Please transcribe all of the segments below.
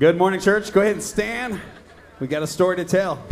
Good morning, church. Go ahead and stand. We got a story to tell.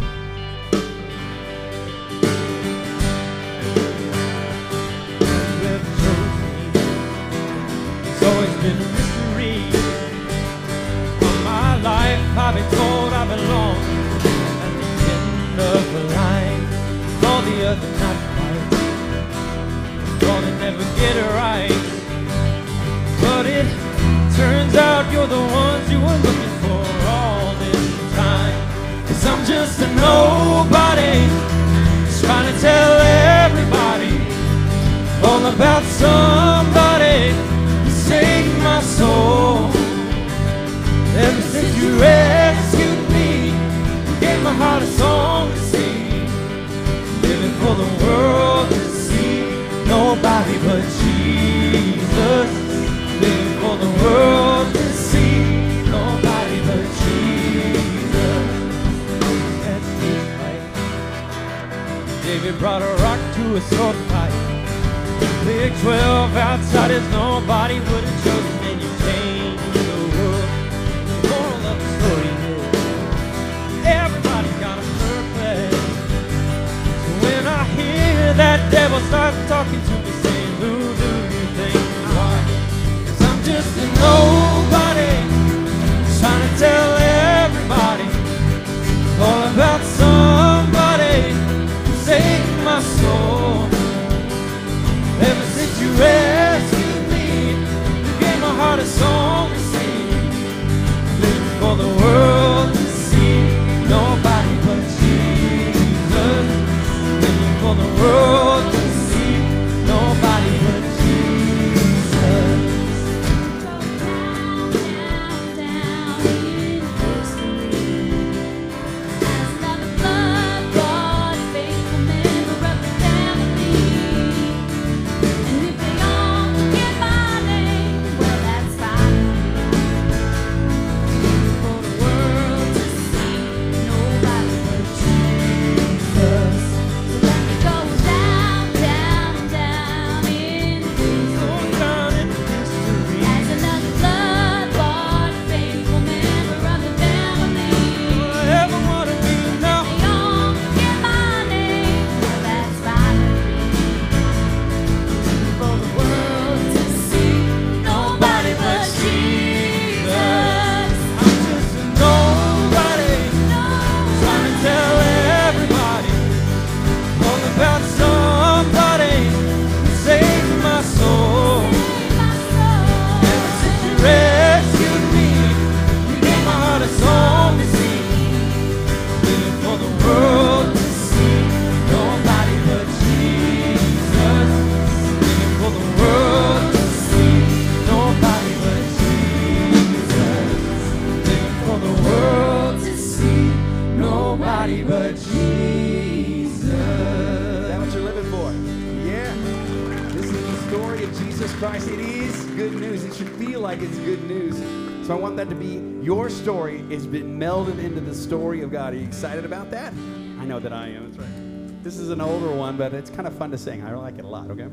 Anybody excited about that? I know that I am. That's right. This is an older one, but it's kind of fun to sing. I like it a lot, okay?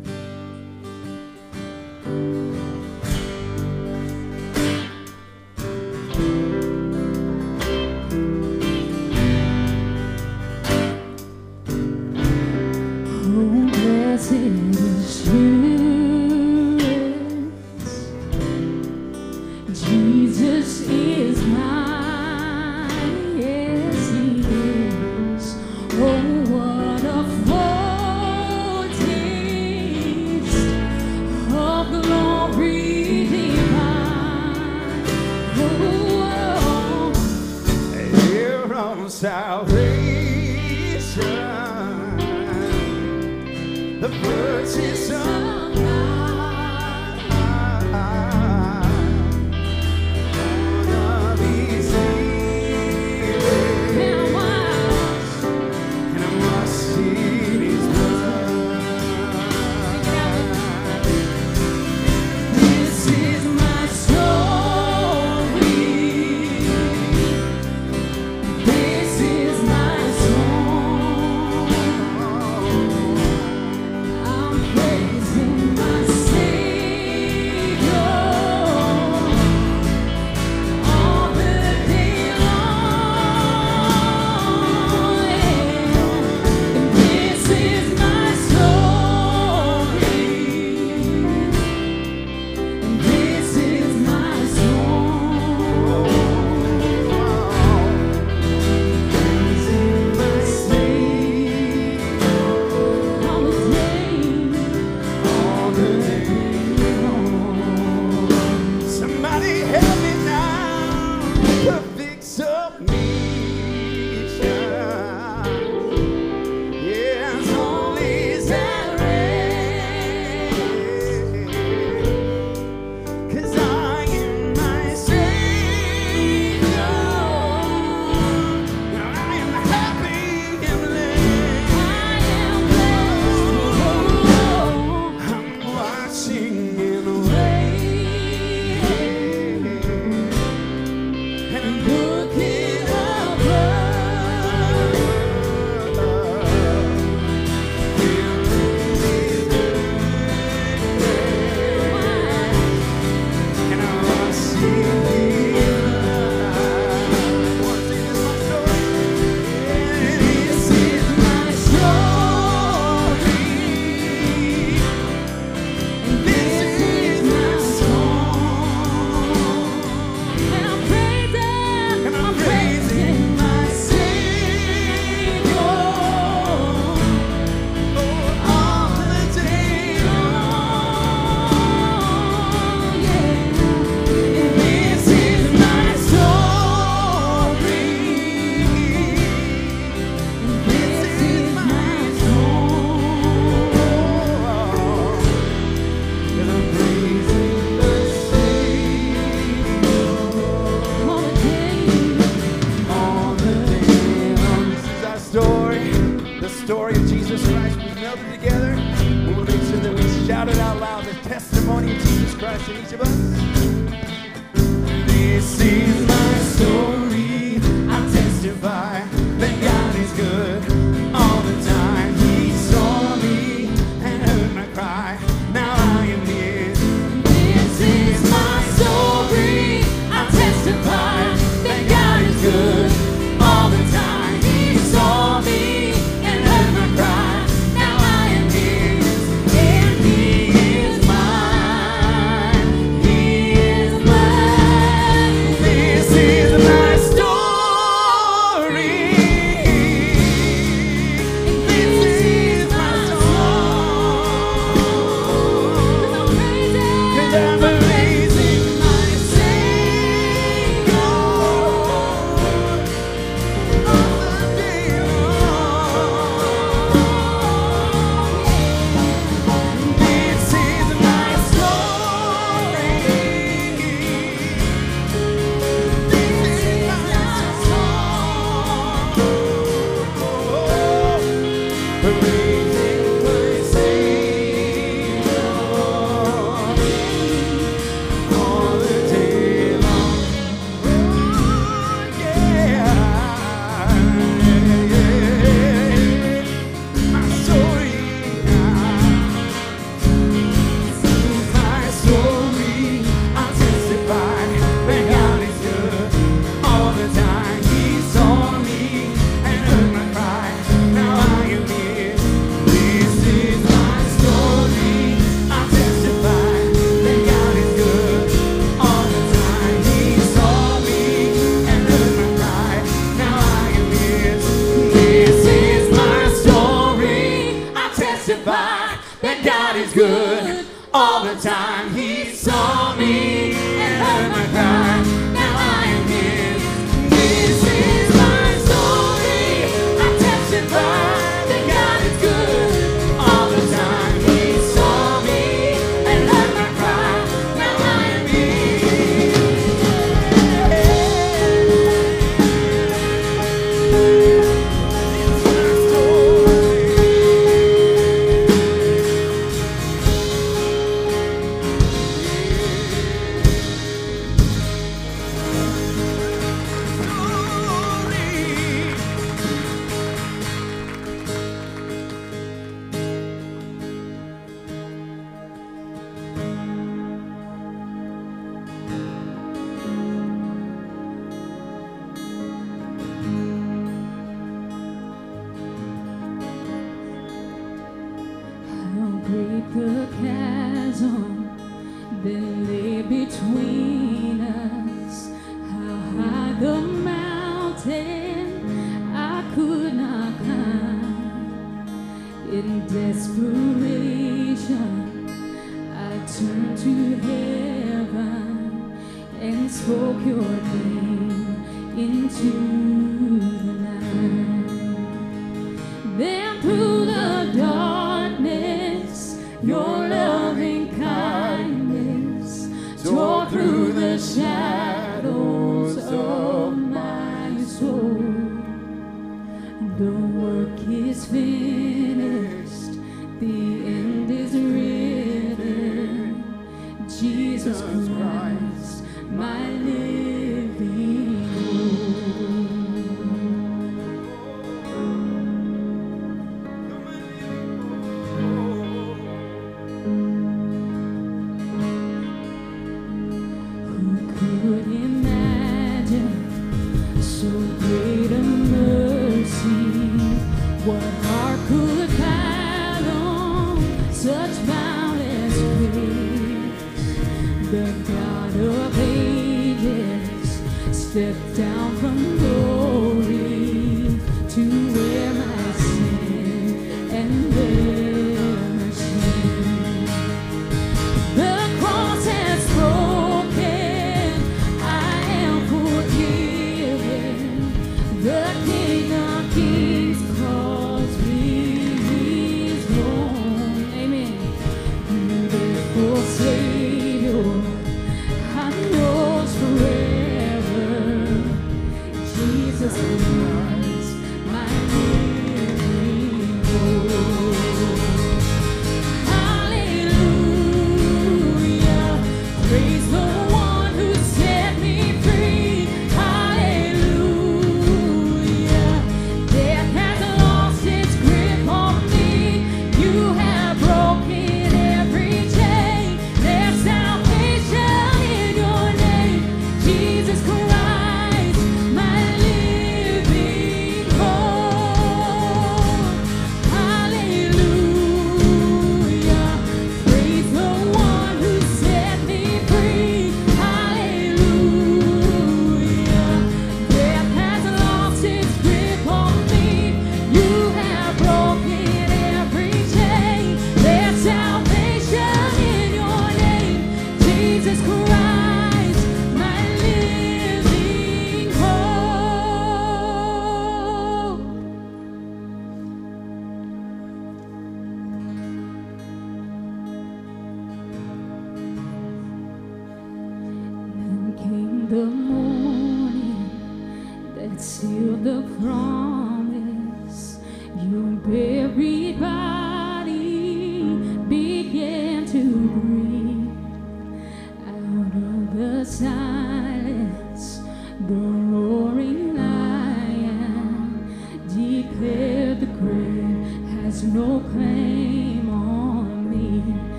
buried by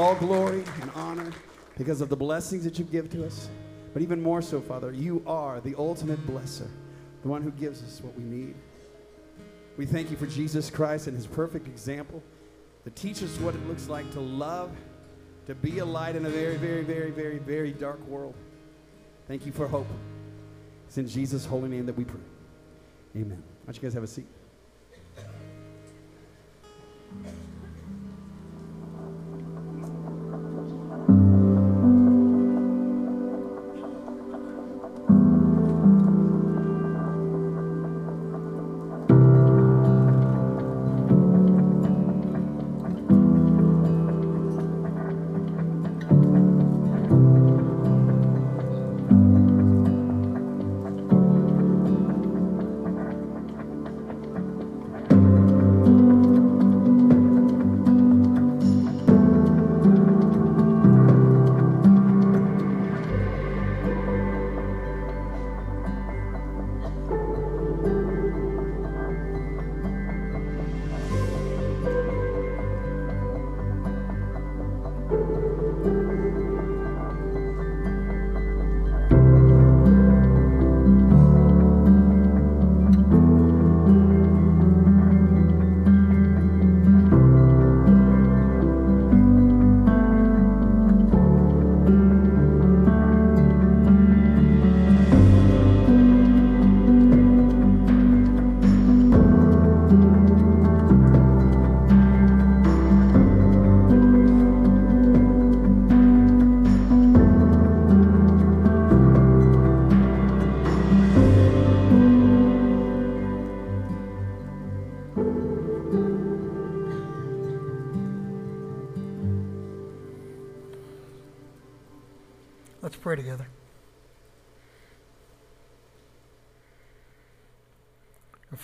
all glory and honor because of the blessings that you give to us. But even more so, Father, you are the ultimate blesser, the one who gives us what we need. We thank you for Jesus Christ and his perfect example that teaches us what it looks like to love, to be a light in a very, very, very, very, very dark world. Thank you for hope. It's in Jesus' holy name that we pray. Amen. Why don't you guys have a seat?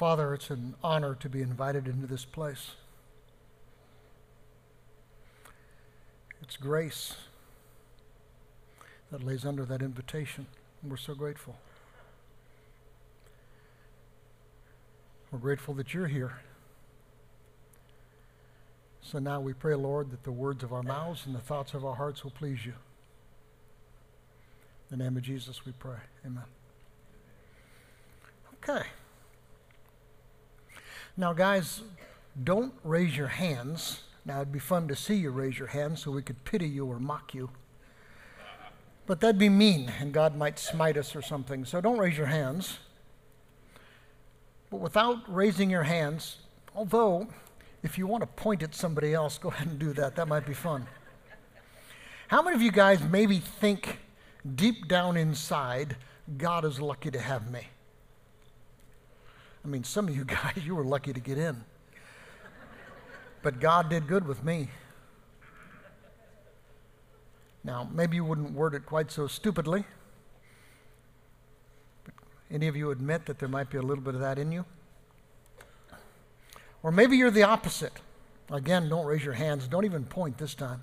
Father, it's an honor to be invited into this place. It's grace that lays under that invitation, and we're so grateful. We're grateful that you're here. So now we pray, Lord, that the words of our mouths and the thoughts of our hearts will please you. In the name of Jesus, we pray. Amen. Okay. Now, guys, don't raise your hands. Now, it'd be fun to see you raise your hands so we could pity you or mock you. But that'd be mean, and God might smite us or something. So don't raise your hands. But without raising your hands, although if you want to point at somebody else, go ahead and do that. That might be fun. How many of you guys maybe think deep down inside, God is lucky to have me? I mean, some of you guys, you were lucky to get in. But God did good with me. Now, maybe you wouldn't word it quite so stupidly. But any of you admit that there might be a little bit of that in you? Or maybe you're the opposite. Again, don't raise your hands. Don't even point this time.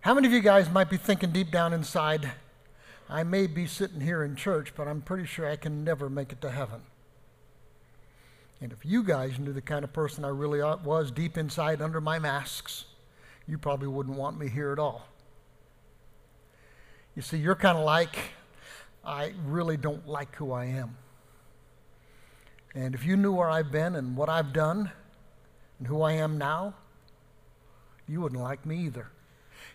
How many of you guys might be thinking deep down inside, I may be sitting here in church, but I'm pretty sure I can never make it to heaven? And if you guys knew the kind of person I really was deep inside under my masks, you probably wouldn't want me here at all. You see, you're kind of like, I really don't like who I am. And if you knew where I've been and what I've done and who I am now, you wouldn't like me either.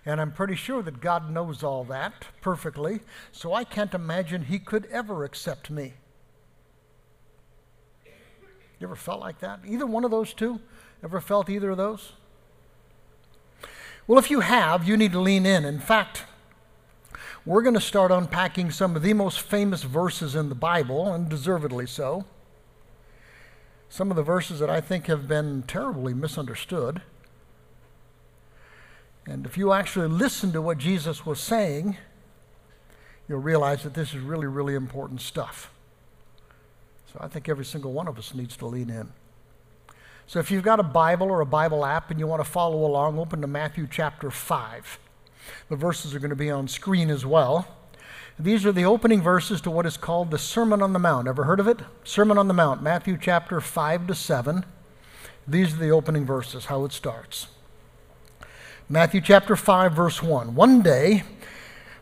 And I'm pretty sure that God knows all that perfectly, so I can't imagine He could ever accept me. You ever felt like that? Either one of those two? Ever felt either of those? Well, if you have, you need to lean in. In fact, we're going to start unpacking some of the most famous verses in the Bible, and deservedly so. Some of the verses that I think have been terribly misunderstood. And if you actually listen to what Jesus was saying, you'll realize that this is really, really important stuff. I think every single one of us needs to lean in. So if you've got a Bible or a Bible app and you want to follow along, open to Matthew chapter 5. The verses are going to be on screen as well. These are the opening verses to what is called the Sermon on the Mount. Ever heard of it? Sermon on the Mount, Matthew chapter 5 to 7. These are the opening verses, how it starts. Matthew chapter 5, verse 1. One day,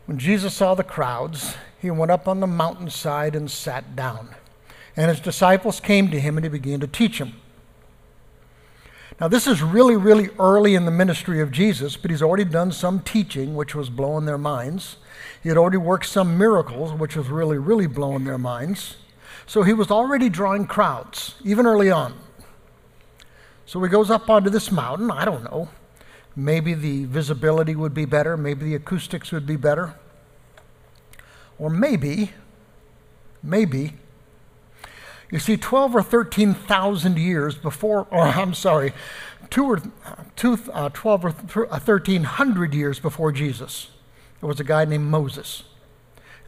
when Jesus saw the crowds, he went up on the mountainside and sat down. And his disciples came to him and he began to teach them. Now, this is really, really early in the ministry of Jesus, but he's already done some teaching, which was blowing their minds. He had already worked some miracles, which was really, really blowing their minds. So he was already drawing crowds, even early on. So he goes up onto this mountain. I don't know. Maybe the visibility would be better, maybe the acoustics would be better. Or maybe, maybe, you see, 12 or 13,000 years before, or I'm sorry, two or two, uh, 12 or 1,300 uh, years before Jesus, there was a guy named Moses.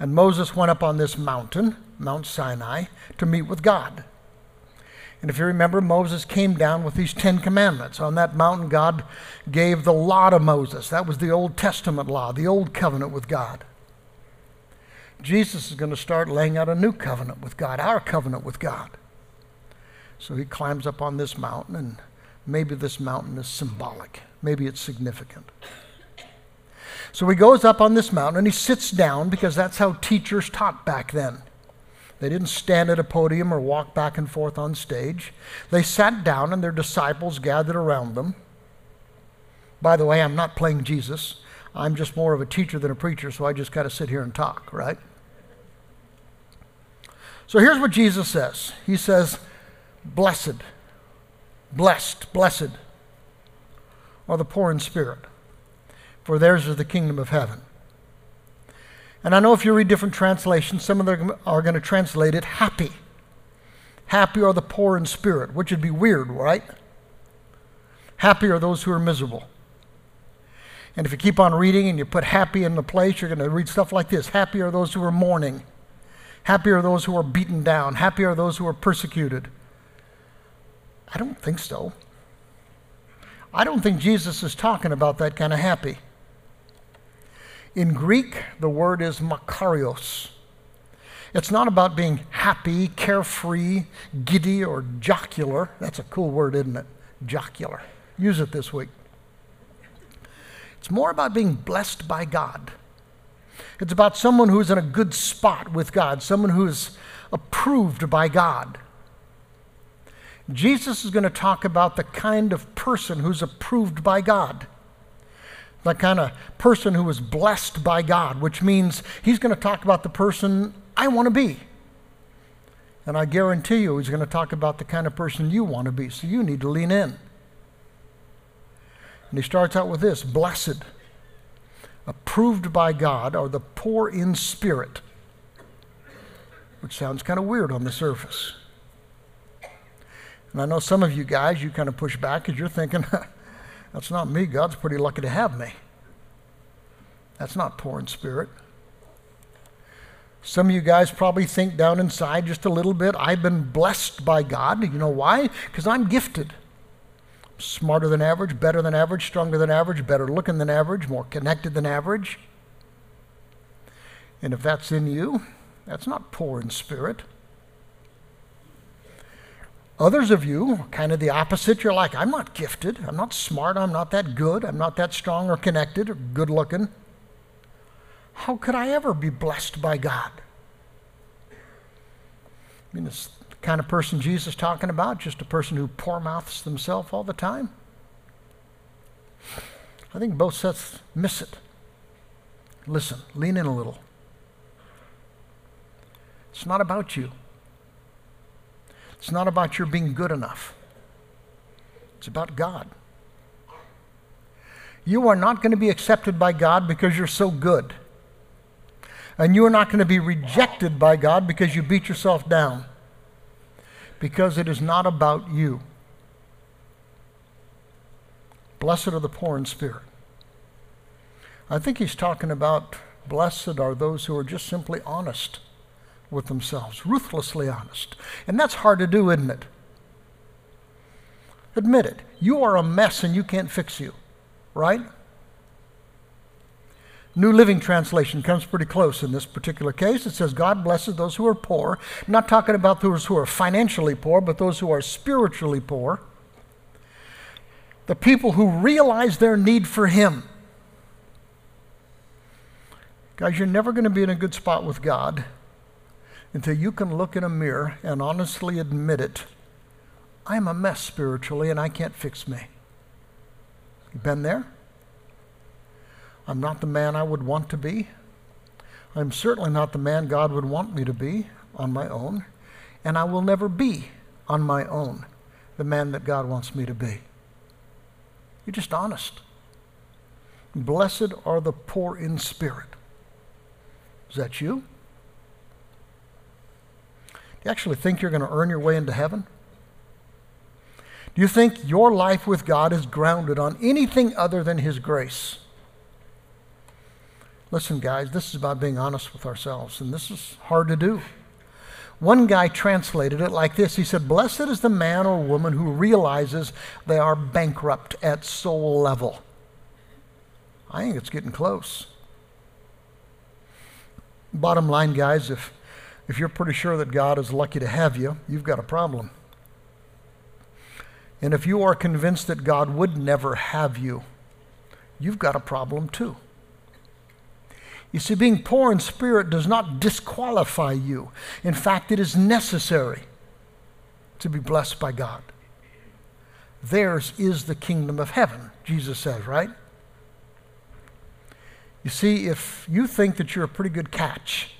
And Moses went up on this mountain, Mount Sinai, to meet with God. And if you remember, Moses came down with these Ten Commandments. On that mountain, God gave the law to Moses. That was the Old Testament law, the Old Covenant with God. Jesus is going to start laying out a new covenant with God, our covenant with God. So he climbs up on this mountain, and maybe this mountain is symbolic. Maybe it's significant. So he goes up on this mountain and he sits down because that's how teachers taught back then. They didn't stand at a podium or walk back and forth on stage. They sat down and their disciples gathered around them. By the way, I'm not playing Jesus. I'm just more of a teacher than a preacher, so I just got to sit here and talk, right? So here's what Jesus says He says, Blessed, blessed, blessed are the poor in spirit, for theirs is the kingdom of heaven. And I know if you read different translations, some of them are going to translate it happy. Happy are the poor in spirit, which would be weird, right? Happy are those who are miserable. And if you keep on reading and you put happy in the place, you're going to read stuff like this Happy are those who are mourning. Happy are those who are beaten down. Happy are those who are persecuted. I don't think so. I don't think Jesus is talking about that kind of happy. In Greek, the word is makarios. It's not about being happy, carefree, giddy, or jocular. That's a cool word, isn't it? Jocular. Use it this week. It's more about being blessed by God. It's about someone who's in a good spot with God, someone who's approved by God. Jesus is going to talk about the kind of person who's approved by God the kind of person who is blessed by God, which means he's going to talk about the person I want to be. And I guarantee you, he's going to talk about the kind of person you want to be. So you need to lean in. And he starts out with this Blessed, approved by God, are the poor in spirit, which sounds kind of weird on the surface. And I know some of you guys, you kind of push back because you're thinking, that's not me. God's pretty lucky to have me. That's not poor in spirit. Some of you guys probably think down inside just a little bit, I've been blessed by God. You know why? Because I'm gifted. Smarter than average, better than average, stronger than average, better looking than average, more connected than average. And if that's in you, that's not poor in spirit. Others of you, kind of the opposite, you're like, I'm not gifted, I'm not smart, I'm not that good, I'm not that strong or connected or good looking. How could I ever be blessed by God? I mean, it's kind of person Jesus talking about, just a person who poor mouths themselves all the time. I think both sets miss it. Listen, lean in a little. It's not about you. It's not about your being good enough. It's about God. You are not going to be accepted by God because you're so good. And you are not going to be rejected by God because you beat yourself down. Because it is not about you. Blessed are the poor in spirit. I think he's talking about blessed are those who are just simply honest with themselves, ruthlessly honest. And that's hard to do, isn't it? Admit it. You are a mess and you can't fix you, right? New Living Translation comes pretty close in this particular case. It says, God blesses those who are poor. Not talking about those who are financially poor, but those who are spiritually poor. The people who realize their need for Him. Guys, you're never going to be in a good spot with God until you can look in a mirror and honestly admit it. I'm a mess spiritually and I can't fix me. You been there? I'm not the man I would want to be. I'm certainly not the man God would want me to be on my own. And I will never be on my own the man that God wants me to be. You're just honest. Blessed are the poor in spirit. Is that you? Do you actually think you're going to earn your way into heaven? Do you think your life with God is grounded on anything other than His grace? Listen, guys, this is about being honest with ourselves, and this is hard to do. One guy translated it like this He said, Blessed is the man or woman who realizes they are bankrupt at soul level. I think it's getting close. Bottom line, guys, if, if you're pretty sure that God is lucky to have you, you've got a problem. And if you are convinced that God would never have you, you've got a problem too. You see, being poor in spirit does not disqualify you. In fact, it is necessary to be blessed by God. Theirs is the kingdom of heaven, Jesus says, right? You see, if you think that you're a pretty good catch,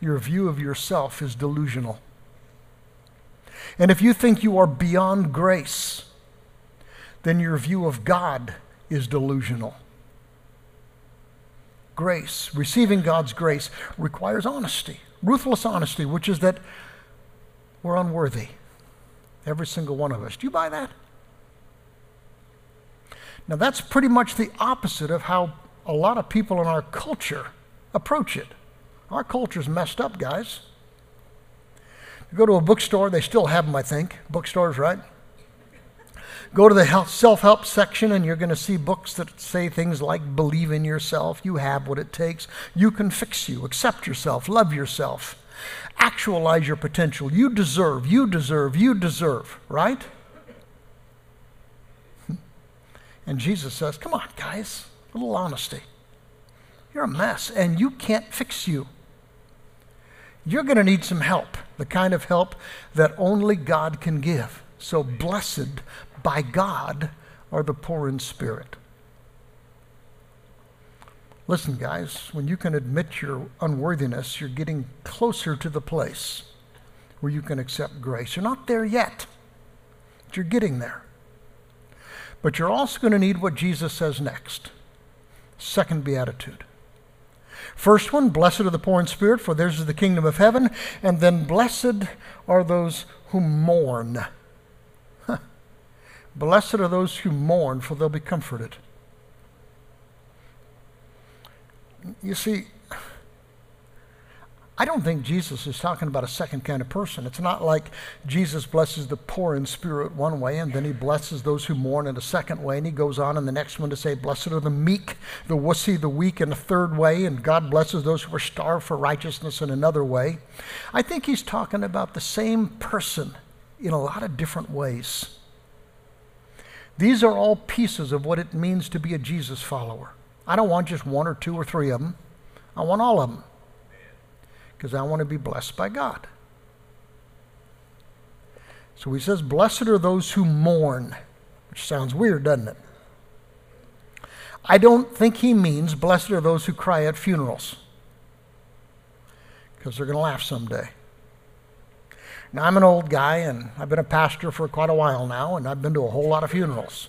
your view of yourself is delusional. And if you think you are beyond grace, then your view of God is delusional grace, receiving God's grace, requires honesty, ruthless honesty, which is that we're unworthy. Every single one of us. Do you buy that? Now, that's pretty much the opposite of how a lot of people in our culture approach it. Our culture's messed up, guys. You go to a bookstore, they still have them, I think. Bookstores, right? Go to the self help section, and you're going to see books that say things like believe in yourself, you have what it takes, you can fix you, accept yourself, love yourself, actualize your potential. You deserve, you deserve, you deserve, right? And Jesus says, Come on, guys, a little honesty. You're a mess, and you can't fix you. You're going to need some help, the kind of help that only God can give. So blessed by God are the poor in spirit. Listen, guys, when you can admit your unworthiness, you're getting closer to the place where you can accept grace. You're not there yet, but you're getting there. But you're also going to need what Jesus says next. Second beatitude. First one, blessed are the poor in spirit, for theirs is the kingdom of heaven. And then blessed are those who mourn Blessed are those who mourn, for they'll be comforted. You see, I don't think Jesus is talking about a second kind of person. It's not like Jesus blesses the poor in spirit one way and then he blesses those who mourn in a second way and he goes on in the next one to say, Blessed are the meek, the wussy, the weak in a third way, and God blesses those who are starved for righteousness in another way. I think he's talking about the same person in a lot of different ways. These are all pieces of what it means to be a Jesus follower. I don't want just one or two or three of them, I want all of them because I want to be blessed by God. So he says, Blessed are those who mourn, which sounds weird, doesn't it? I don't think he means blessed are those who cry at funerals because they're going to laugh someday. Now, I'm an old guy and I've been a pastor for quite a while now, and I've been to a whole lot of funerals.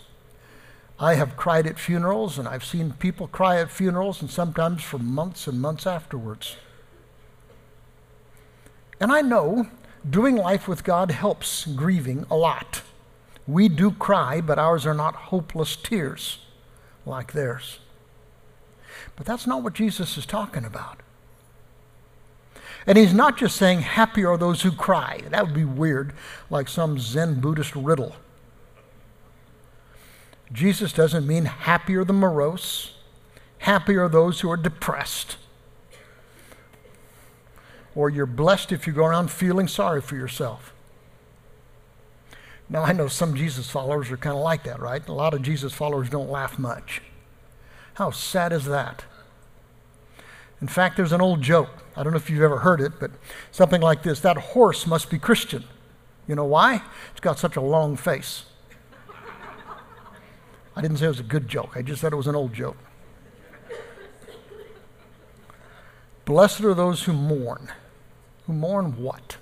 I have cried at funerals, and I've seen people cry at funerals, and sometimes for months and months afterwards. And I know doing life with God helps grieving a lot. We do cry, but ours are not hopeless tears like theirs. But that's not what Jesus is talking about. And he's not just saying, happy are those who cry. That would be weird, like some Zen Buddhist riddle. Jesus doesn't mean happy are the morose, happy are those who are depressed or you're blessed if you go around feeling sorry for yourself. Now, I know some Jesus followers are kind of like that, right? A lot of Jesus followers don't laugh much. How sad is that? In fact, there's an old joke. I don't know if you've ever heard it, but something like this that horse must be Christian. You know why? It's got such a long face. I didn't say it was a good joke, I just said it was an old joke. Blessed are those who mourn who mourn what?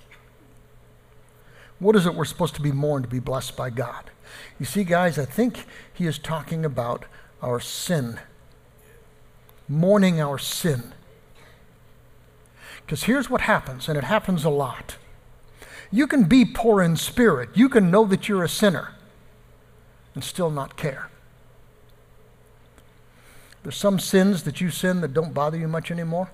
What is it we're supposed to be mourned to be blessed by God? You see, guys, I think he is talking about our sin, mourning our sin. Because here's what happens, and it happens a lot. You can be poor in spirit, you can know that you're a sinner, and still not care. There's some sins that you sin that don't bother you much anymore.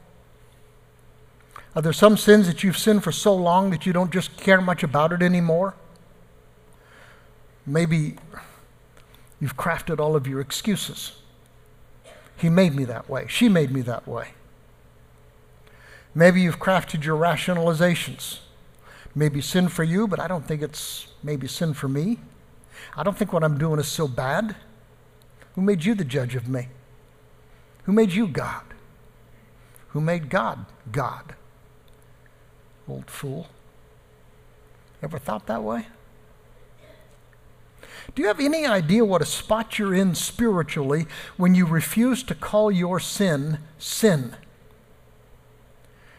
Are there some sins that you've sinned for so long that you don't just care much about it anymore? Maybe you've crafted all of your excuses. He made me that way. She made me that way. Maybe you've crafted your rationalizations. Maybe sin for you, but I don't think it's maybe sin for me. I don't think what I'm doing is so bad. Who made you the judge of me? Who made you God? Who made God God? Old fool. Ever thought that way? Do you have any idea what a spot you're in spiritually when you refuse to call your sin sin?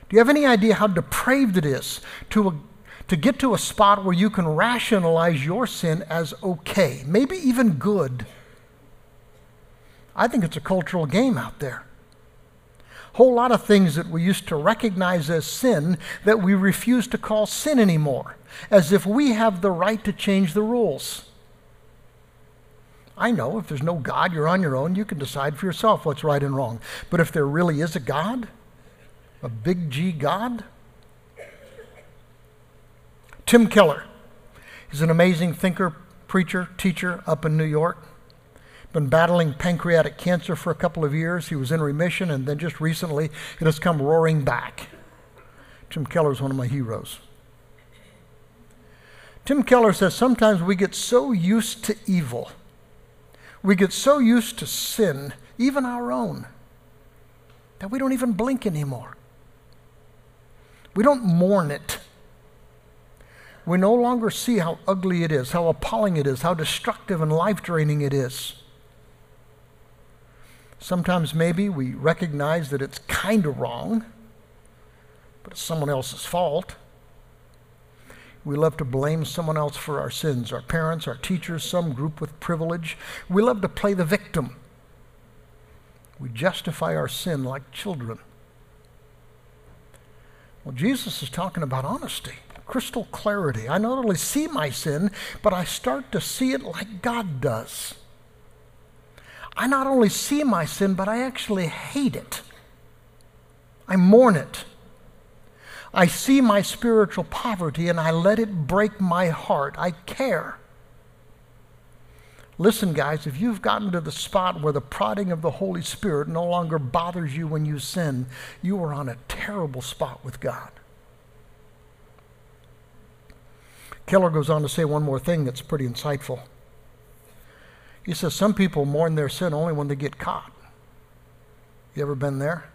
Do you have any idea how depraved it is to, a, to get to a spot where you can rationalize your sin as okay, maybe even good? I think it's a cultural game out there whole lot of things that we used to recognize as sin that we refuse to call sin anymore, as if we have the right to change the rules. I know if there's no God, you're on your own. You can decide for yourself what's right and wrong. But if there really is a God, a big G God, Tim Keller, he's an amazing thinker, preacher, teacher up in New York been battling pancreatic cancer for a couple of years. He was in remission, and then just recently it has come roaring back. Tim Keller is one of my heroes. Tim Keller says sometimes we get so used to evil, we get so used to sin, even our own, that we don't even blink anymore. We don't mourn it. We no longer see how ugly it is, how appalling it is, how destructive and life draining it is. Sometimes maybe we recognize that it's kind of wrong, but it's someone else's fault. We love to blame someone else for our sins our parents, our teachers, some group with privilege. We love to play the victim. We justify our sin like children. Well, Jesus is talking about honesty. crystal clarity. I not only see my sin, but I start to see it like God does. I not only see my sin, but I actually hate it. I mourn it. I see my spiritual poverty and I let it break my heart. I care. Listen, guys, if you've gotten to the spot where the prodding of the Holy Spirit no longer bothers you when you sin, you are on a terrible spot with God. Keller goes on to say one more thing that's pretty insightful. He says some people mourn their sin only when they get caught. You ever been there?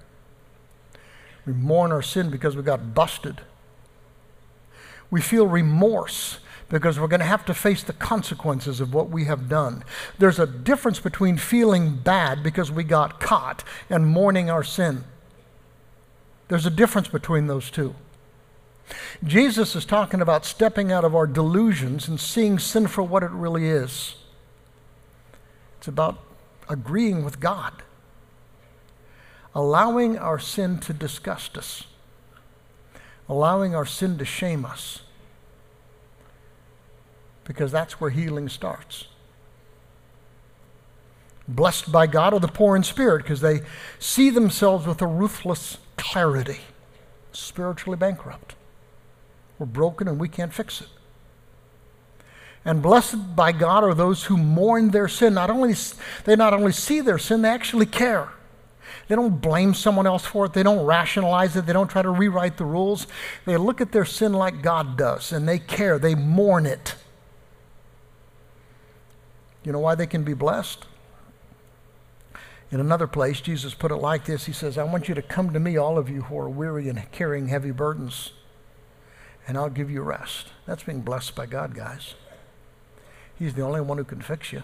We mourn our sin because we got busted. We feel remorse because we're going to have to face the consequences of what we have done. There's a difference between feeling bad because we got caught and mourning our sin. There's a difference between those two. Jesus is talking about stepping out of our delusions and seeing sin for what it really is. It's about agreeing with God, allowing our sin to disgust us, allowing our sin to shame us, because that's where healing starts. Blessed by God are the poor in spirit because they see themselves with a ruthless clarity, spiritually bankrupt. We're broken and we can't fix it. And blessed by God are those who mourn their sin. Not only they not only see their sin, they actually care. They don't blame someone else for it. They don't rationalize it. They don't try to rewrite the rules. They look at their sin like God does and they care. They mourn it. You know why they can be blessed? In another place, Jesus put it like this He says, I want you to come to me, all of you who are weary and carrying heavy burdens, and I'll give you rest. That's being blessed by God, guys. He's the only one who can fix you.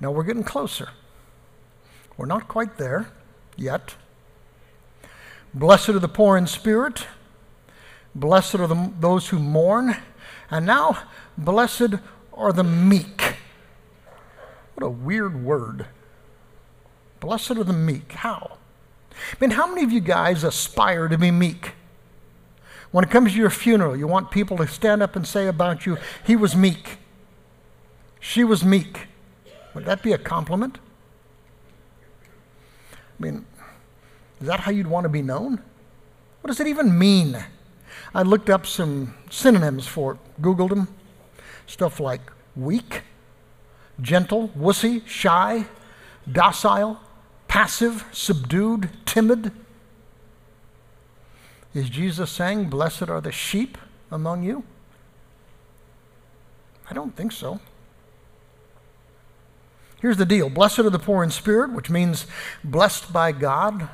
Now we're getting closer. We're not quite there yet. Blessed are the poor in spirit. Blessed are the, those who mourn. And now, blessed are the meek. What a weird word. Blessed are the meek. How? I mean, how many of you guys aspire to be meek? When it comes to your funeral, you want people to stand up and say about you, he was meek. She was meek. Would that be a compliment? I mean, is that how you'd want to be known? What does it even mean? I looked up some synonyms for it, Googled them. Stuff like weak, gentle, wussy, shy, docile, passive, subdued, timid. Is Jesus saying, Blessed are the sheep among you? I don't think so. Here's the deal Blessed are the poor in spirit, which means blessed by God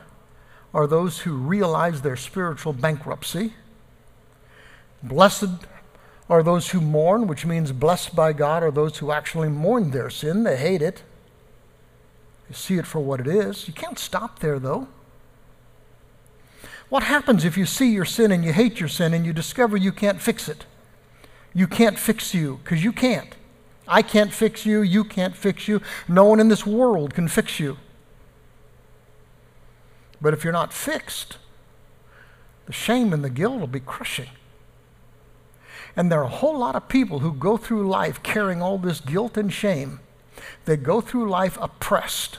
are those who realize their spiritual bankruptcy. Blessed are those who mourn, which means blessed by God are those who actually mourn their sin. They hate it. You see it for what it is. You can't stop there, though. What happens if you see your sin and you hate your sin and you discover you can't fix it? You can't fix you because you can't. I can't fix you. You can't fix you. No one in this world can fix you. But if you're not fixed, the shame and the guilt will be crushing. And there are a whole lot of people who go through life carrying all this guilt and shame. They go through life oppressed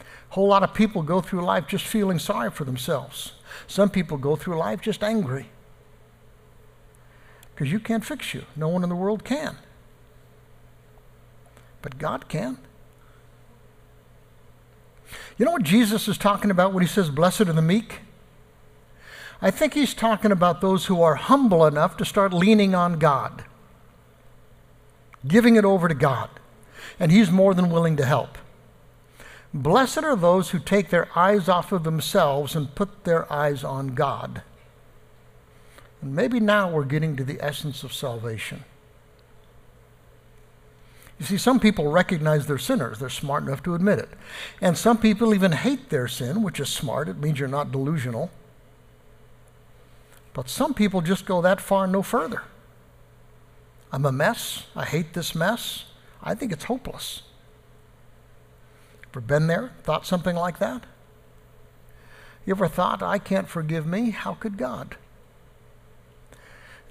A whole lot of people go through life just feeling sorry for themselves. Some people go through life just angry. Because you can't fix you. No one in the world can. But God can. You know what Jesus is talking about when he says, Blessed are the meek? I think he's talking about those who are humble enough to start leaning on God, giving it over to God. And he's more than willing to help. Blessed are those who take their eyes off of themselves and put their eyes on God. And maybe now we're getting to the essence of salvation. You see, some people recognize they're sinners. They're smart enough to admit it. And some people even hate their sin, which is smart. It means you're not delusional. But some people just go that far no further. I'm a mess. I hate this mess. I think it's hopeless. Ever been there? Thought something like that? You ever thought, I can't forgive me? How could God?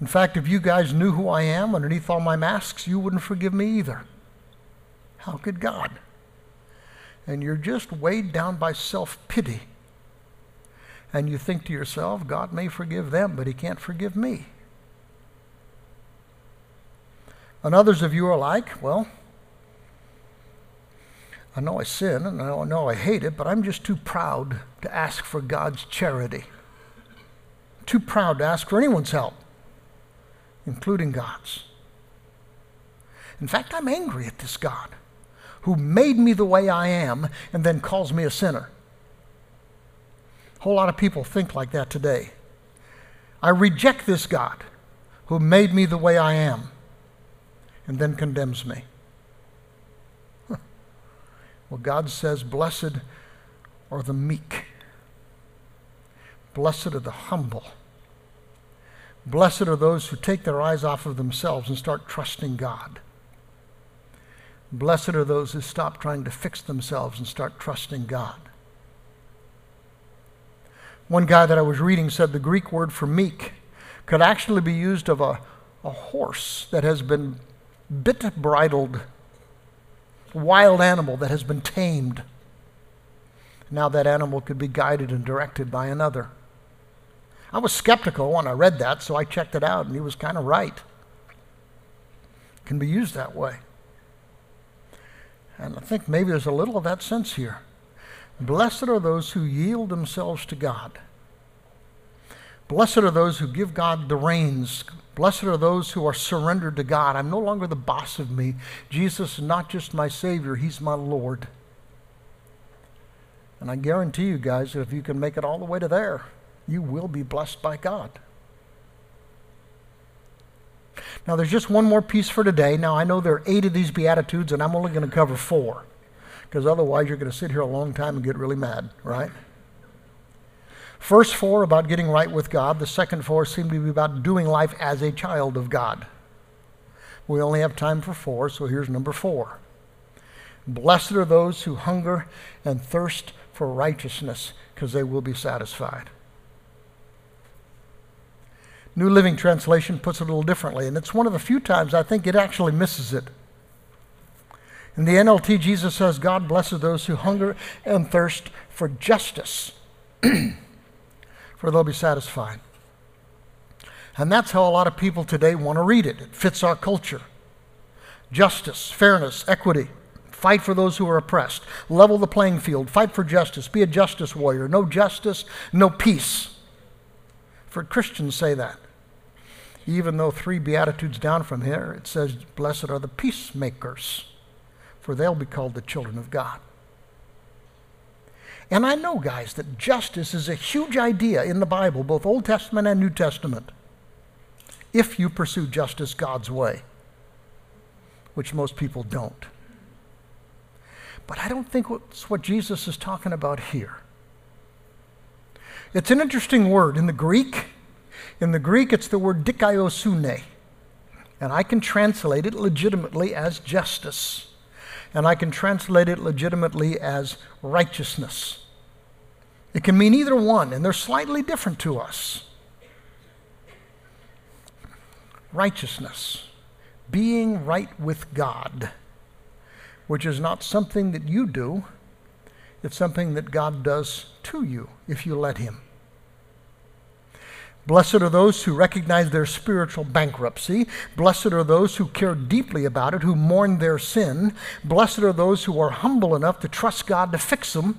In fact, if you guys knew who I am underneath all my masks, you wouldn't forgive me either. How could God? And you're just weighed down by self pity. And you think to yourself, God may forgive them, but He can't forgive me. And others of you are like, well, I know I sin and I know I hate it, but I'm just too proud to ask for God's charity. Too proud to ask for anyone's help, including God's. In fact, I'm angry at this God who made me the way I am and then calls me a sinner. A whole lot of people think like that today. I reject this God who made me the way I am and then condemns me. Well, God says, Blessed are the meek, blessed are the humble. Blessed are those who take their eyes off of themselves and start trusting God. Blessed are those who stop trying to fix themselves and start trusting God. One guy that I was reading said the Greek word for meek could actually be used of a, a horse that has been bit bridled a wild animal that has been tamed. Now that animal could be guided and directed by another. I was skeptical when I read that, so I checked it out, and he was kind of right. Can be used that way. And I think maybe there's a little of that sense here. Blessed are those who yield themselves to God. Blessed are those who give God the reins, Blessed are those who are surrendered to God. I'm no longer the boss of me. Jesus is not just my Savior, He's my Lord. And I guarantee you guys that if you can make it all the way to there, you will be blessed by God. Now, there's just one more piece for today. Now, I know there are eight of these Beatitudes, and I'm only going to cover four, because otherwise you're going to sit here a long time and get really mad, right? First four about getting right with God, the second four seem to be about doing life as a child of God. We only have time for four, so here's number four. Blessed are those who hunger and thirst for righteousness, because they will be satisfied. New Living Translation puts it a little differently, and it's one of the few times I think it actually misses it. In the NLT, Jesus says, God blesses those who hunger and thirst for justice. for they'll be satisfied. And that's how a lot of people today want to read it. It fits our culture. Justice, fairness, equity. Fight for those who are oppressed. Level the playing field. Fight for justice. Be a justice warrior. No justice, no peace. For Christians say that. Even though three Beatitudes down from here, it says, Blessed are the peacemakers, for they'll be called the children of God. And I know, guys, that justice is a huge idea in the Bible, both Old Testament and New Testament, if you pursue justice God's way, which most people don't. But I don't think it's what Jesus is talking about here. It's an interesting word in the Greek. In the Greek, it's the word dikaiosune. And I can translate it legitimately as justice. And I can translate it legitimately as righteousness. It can mean either one, and they're slightly different to us. Righteousness, being right with God, which is not something that you do, it's something that God does to you if you let Him. Blessed are those who recognize their spiritual bankruptcy. Blessed are those who care deeply about it, who mourn their sin. Blessed are those who are humble enough to trust God to fix them.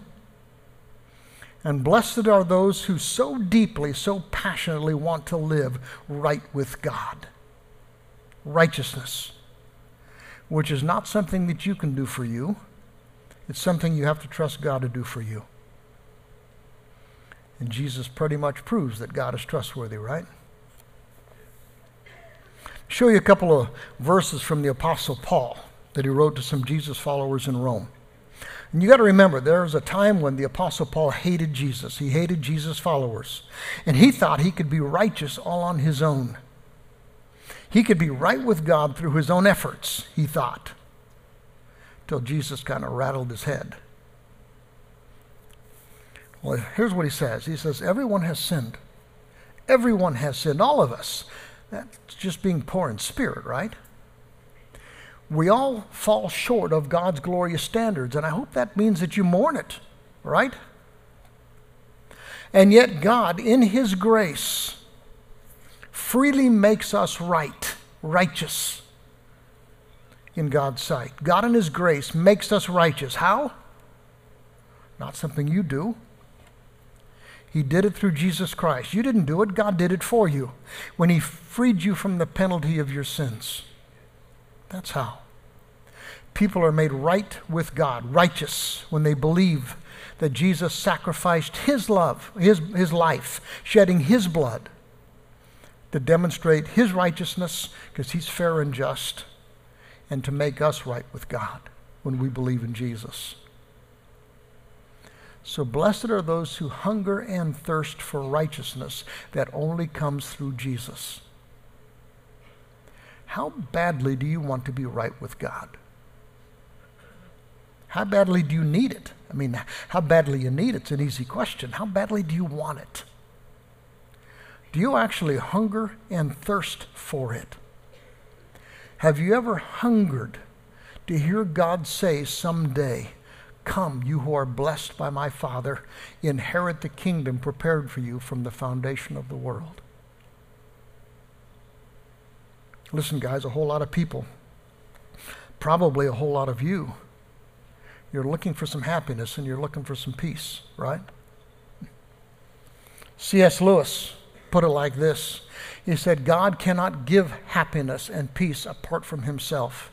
And blessed are those who so deeply, so passionately want to live right with God. Righteousness, which is not something that you can do for you, it's something you have to trust God to do for you. And Jesus pretty much proves that God is trustworthy, right? Show you a couple of verses from the Apostle Paul that he wrote to some Jesus followers in Rome. And you got to remember, there was a time when the Apostle Paul hated Jesus. He hated Jesus' followers. And he thought he could be righteous all on his own. He could be right with God through his own efforts, he thought, till Jesus kind of rattled his head. Well, here's what he says He says, Everyone has sinned. Everyone has sinned, all of us. That's just being poor in spirit, right? We all fall short of God's glorious standards, and I hope that means that you mourn it, right? And yet, God, in His grace, freely makes us right, righteous in God's sight. God, in His grace, makes us righteous. How? Not something you do. He did it through Jesus Christ. You didn't do it, God did it for you when He freed you from the penalty of your sins. That's how. People are made right with God, righteous, when they believe that Jesus sacrificed His love, His, his life, shedding His blood to demonstrate His righteousness because He's fair and just, and to make us right with God when we believe in Jesus. So blessed are those who hunger and thirst for righteousness that only comes through Jesus. How badly do you want to be right with God? How badly do you need it? I mean, how badly you need it's an easy question. How badly do you want it? Do you actually hunger and thirst for it? Have you ever hungered to hear God say someday, Come, you who are blessed by my Father, inherit the kingdom prepared for you from the foundation of the world. Listen, guys, a whole lot of people, probably a whole lot of you, you're looking for some happiness and you're looking for some peace, right? C.S. Lewis put it like this He said, God cannot give happiness and peace apart from Himself.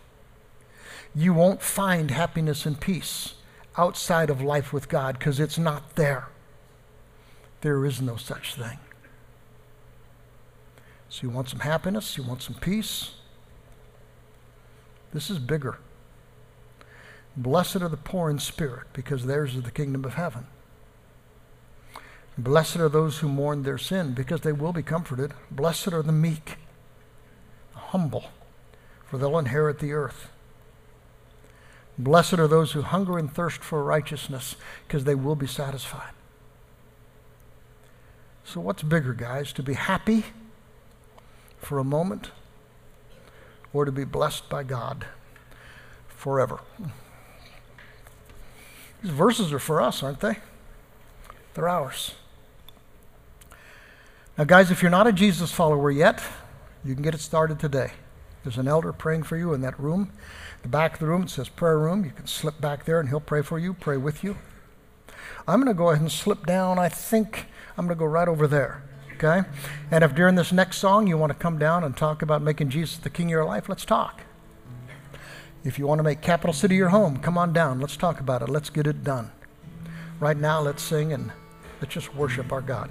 You won't find happiness and peace outside of life with God because it's not there. There is no such thing. So, you want some happiness? You want some peace? This is bigger. Blessed are the poor in spirit, because theirs is the kingdom of heaven. Blessed are those who mourn their sin, because they will be comforted. Blessed are the meek, the humble, for they'll inherit the earth. Blessed are those who hunger and thirst for righteousness, because they will be satisfied. So, what's bigger, guys? To be happy for a moment or to be blessed by God forever? These verses are for us, aren't they? They're ours. Now, guys, if you're not a Jesus follower yet, you can get it started today. There's an elder praying for you in that room. The back of the room, it says prayer room. You can slip back there and he'll pray for you, pray with you. I'm going to go ahead and slip down. I think I'm going to go right over there. Okay? And if during this next song you want to come down and talk about making Jesus the king of your life, let's talk. If you want to make Capital City your home, come on down. Let's talk about it. Let's get it done. Right now, let's sing and let's just worship our God.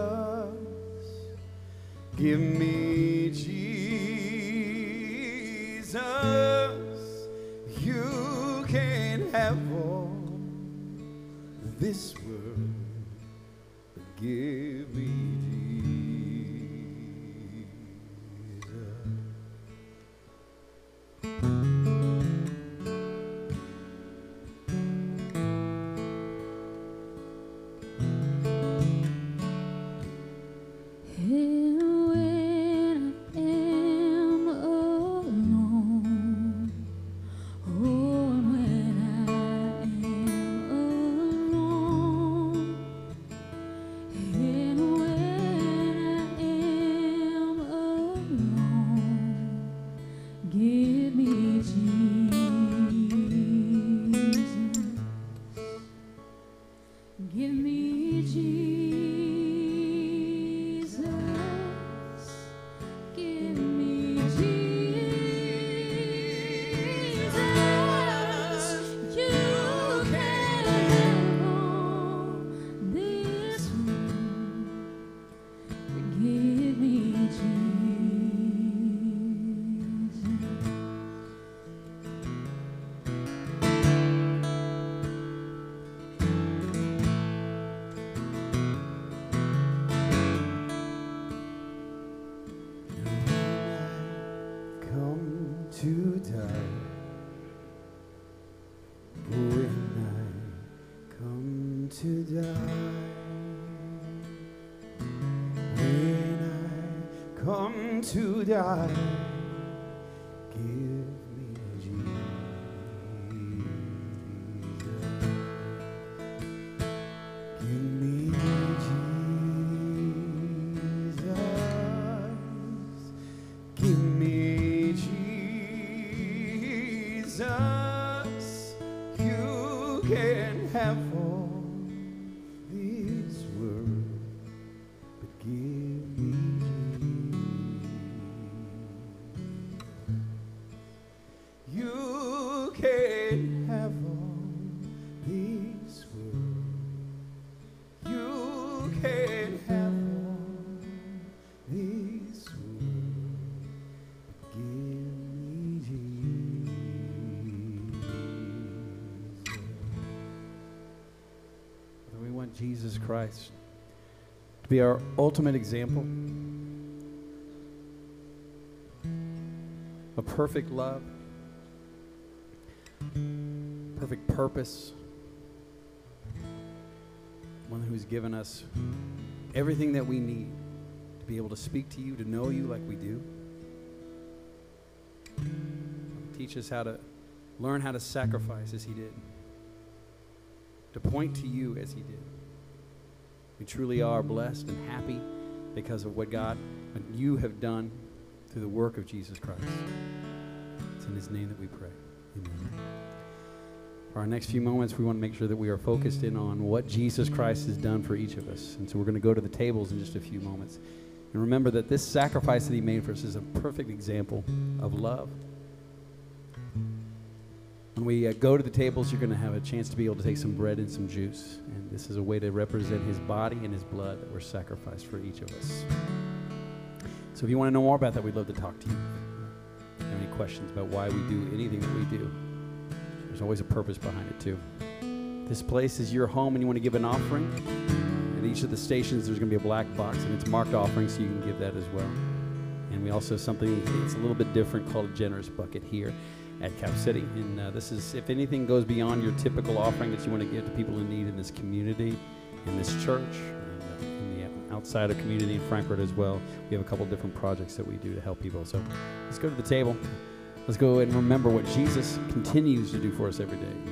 Give me Jesus. You can have all this world, give me to die. Christ. To be our ultimate example. Of perfect love, perfect purpose. One who's given us everything that we need to be able to speak to you, to know you like we do. Teach us how to learn how to sacrifice as he did, to point to you as he did. We truly are blessed and happy because of what God, and you have done through the work of Jesus Christ. It's in his name that we pray. Amen. For our next few moments, we want to make sure that we are focused in on what Jesus Christ has done for each of us. And so we're going to go to the tables in just a few moments. And remember that this sacrifice that he made for us is a perfect example of love. When we uh, go to the tables, you're going to have a chance to be able to take some bread and some juice. And this is a way to represent his body and his blood that were sacrificed for each of us. So if you want to know more about that, we'd love to talk to you. If you have any questions about why we do anything that we do, there's always a purpose behind it, too. This place is your home and you want to give an offering. At each of the stations, there's going to be a black box and it's marked offering, so you can give that as well. And we also have something that's a little bit different called a generous bucket here at Cap City. And uh, this is, if anything goes beyond your typical offering that you want to give to people in need in this community, in this church, and uh, in the outside of community in Frankfort as well, we have a couple different projects that we do to help people. So let's go to the table. Let's go and remember what Jesus continues to do for us every day.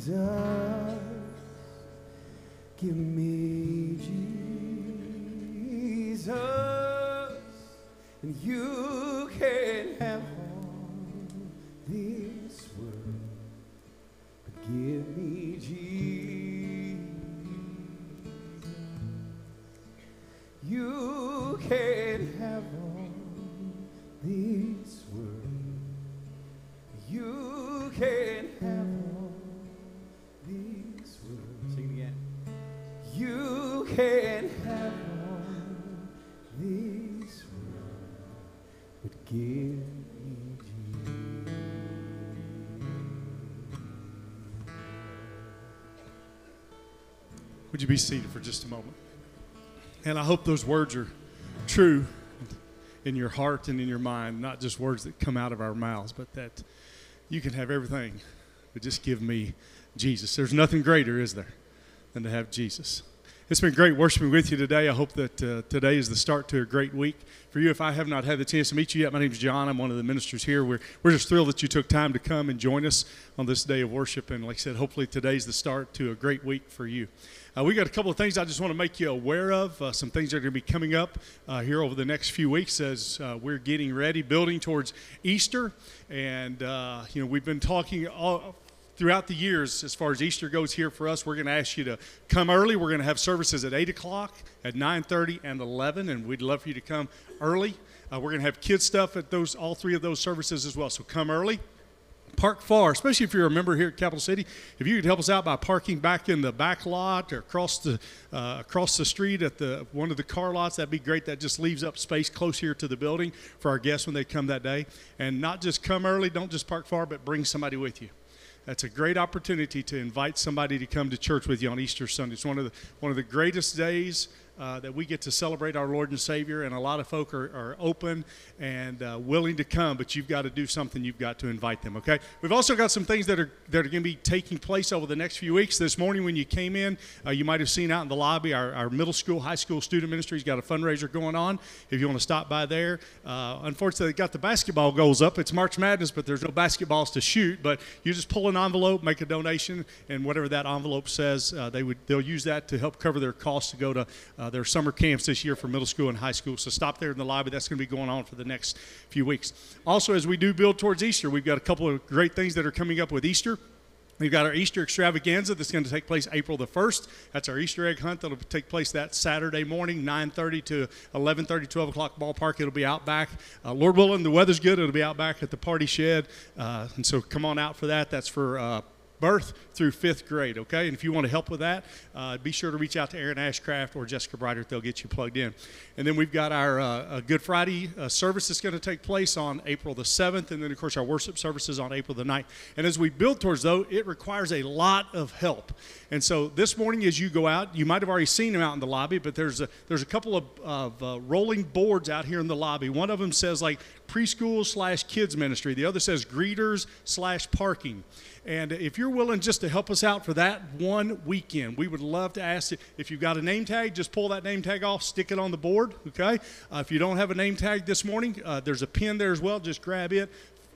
Jesus. Give me Would you be seated for just a moment? And I hope those words are true in your heart and in your mind, not just words that come out of our mouths, but that you can have everything, but just give me Jesus. There's nothing greater, is there, than to have Jesus. It's been great worshiping with you today. I hope that uh, today is the start to a great week for you. If I have not had the chance to meet you yet, my name is John. I'm one of the ministers here. We're, we're just thrilled that you took time to come and join us on this day of worship. And like I said, hopefully today's the start to a great week for you. Uh, we got a couple of things I just want to make you aware of. Uh, some things that are going to be coming up uh, here over the next few weeks as uh, we're getting ready, building towards Easter. And, uh, you know, we've been talking all, throughout the years as far as Easter goes here for us. We're going to ask you to come early. We're going to have services at 8 o'clock, at 9.30, and 11, and we'd love for you to come early. Uh, we're going to have kids stuff at those all three of those services as well. So come early park far, especially if you're a member here at Capital City. If you could help us out by parking back in the back lot or across the uh, across the street at the one of the car lots, that'd be great. That just leaves up space close here to the building for our guests when they come that day. And not just come early, don't just park far, but bring somebody with you. That's a great opportunity to invite somebody to come to church with you on Easter Sunday. It's one of the one of the greatest days uh, that we get to celebrate our Lord and Savior, and a lot of folk are, are open and uh, willing to come, but you've got to do something. You've got to invite them. Okay. We've also got some things that are that are going to be taking place over the next few weeks. This morning, when you came in, uh, you might have seen out in the lobby our, our middle school, high school student ministry's got a fundraiser going on. If you want to stop by there, uh, unfortunately, they got the basketball goals up. It's March Madness, but there's no basketballs to shoot. But you just pull an envelope, make a donation, and whatever that envelope says, uh, they would they'll use that to help cover their costs to go to uh, their summer camps this year for middle school and high school. So stop there in the lobby. That's going to be going on for the next few weeks. Also, as we do build towards Easter, we've got a couple of great things that are coming up with Easter. We've got our Easter extravaganza that's going to take place April the 1st. That's our Easter egg hunt that'll take place that Saturday morning, 9.30 to 11.30, 12 o'clock ballpark. It'll be out back. Uh, Lord willing, the weather's good. It'll be out back at the party shed. Uh, and so come on out for that. That's for uh, birth through fifth grade, okay? And if you want to help with that, uh, be sure to reach out to Aaron Ashcraft or Jessica Breitert. They'll get you plugged in. And then we've got our uh, Good Friday uh, service that's going to take place on April the 7th, and then, of course, our worship services on April the 9th. And as we build towards those, it requires a lot of help. And so this morning, as you go out, you might have already seen them out in the lobby, but there's a, there's a couple of, of uh, rolling boards out here in the lobby. One of them says, like, preschool slash kids ministry, the other says greeters slash parking. And if you're willing just to help us out for that one weekend, we would love to ask you if you've got a name tag, just pull that name tag off, stick it on the board, okay? Uh, if you don't have a name tag this morning, uh, there's a pin there as well. Just grab it,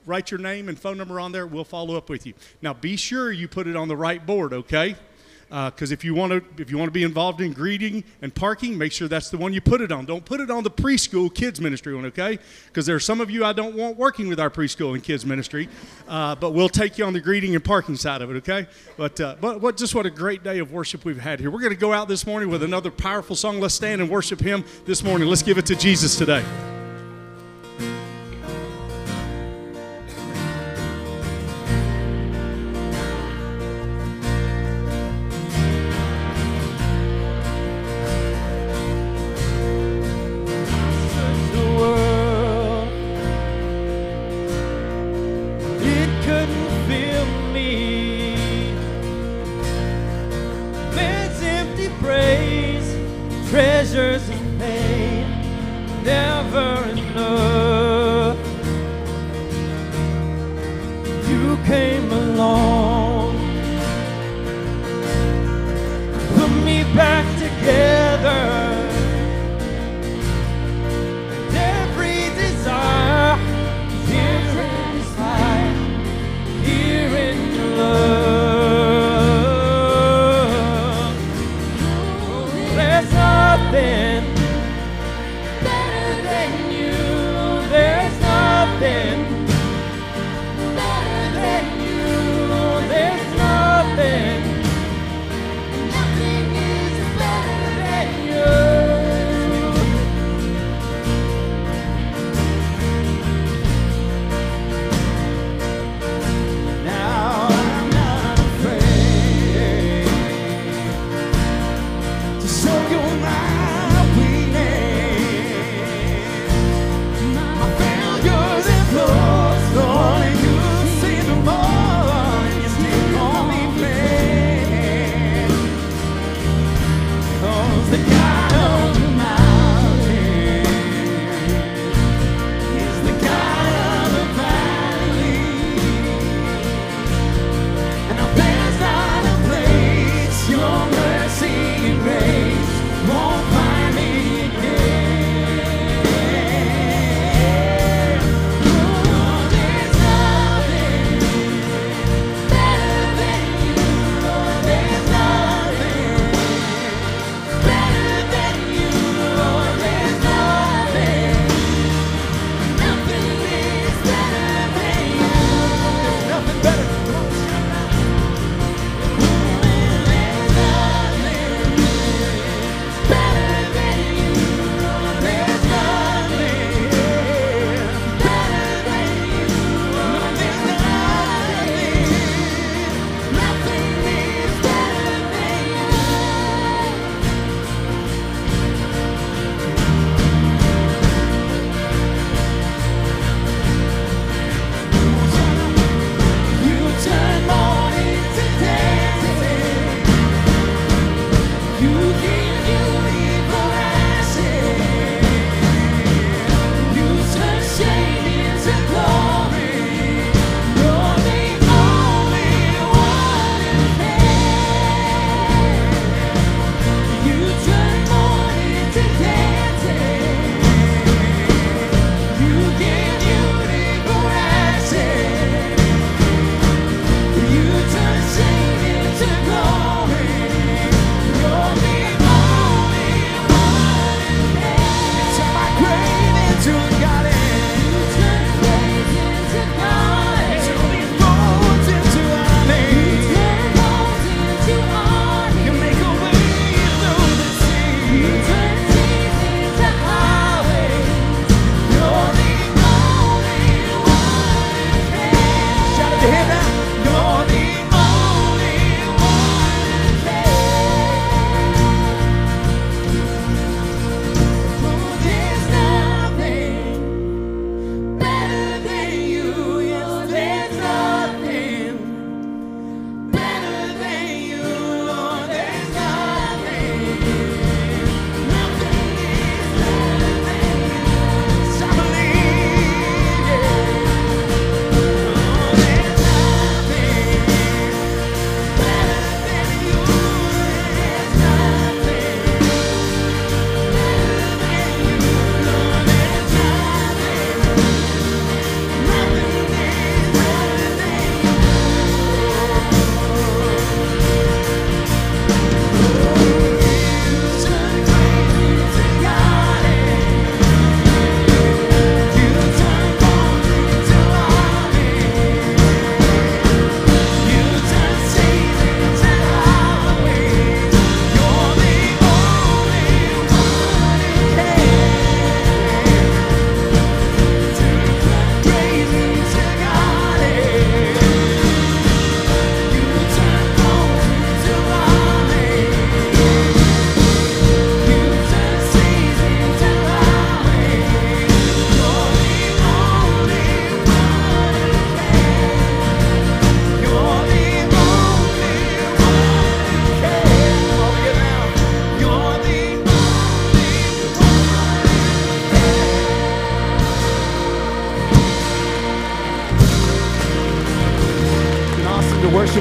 write your name and phone number on there. We'll follow up with you. Now, be sure you put it on the right board, okay? Because uh, if you want to if you want to be involved in greeting and parking make sure that's the one you put it on. Don't put it on the preschool kids ministry one okay? Because there are some of you i don't want working with our preschool and kids ministry uh, but we'll take you on the greeting and parking side of it okay? But uh, but what just what a great day of worship we've had here. We're going to go out this morning with another powerful song. Let's stand and worship him this morning. Let's give it to jesus today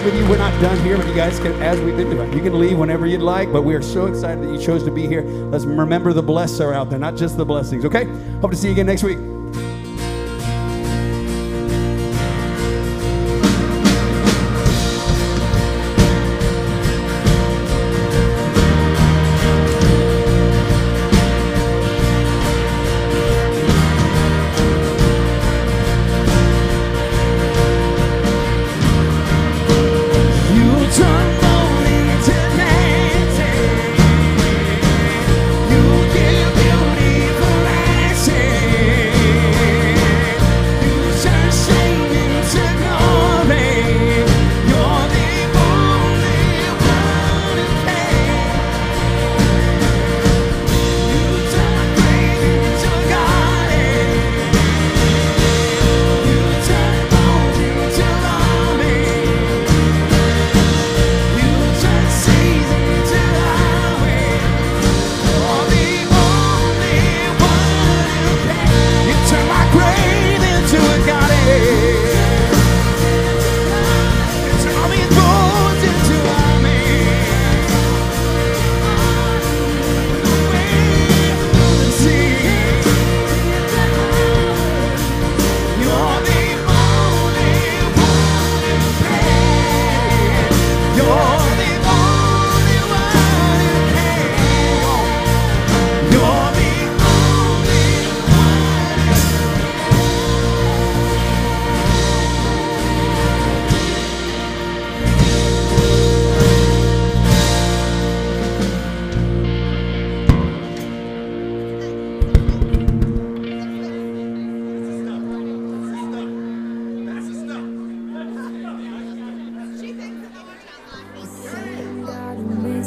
with you. We're not done here, but you guys can, as we've been doing, you can leave whenever you'd like. But we are so excited that you chose to be here. Let's remember the blessed are out there, not just the blessings. Okay? Hope to see you again next week.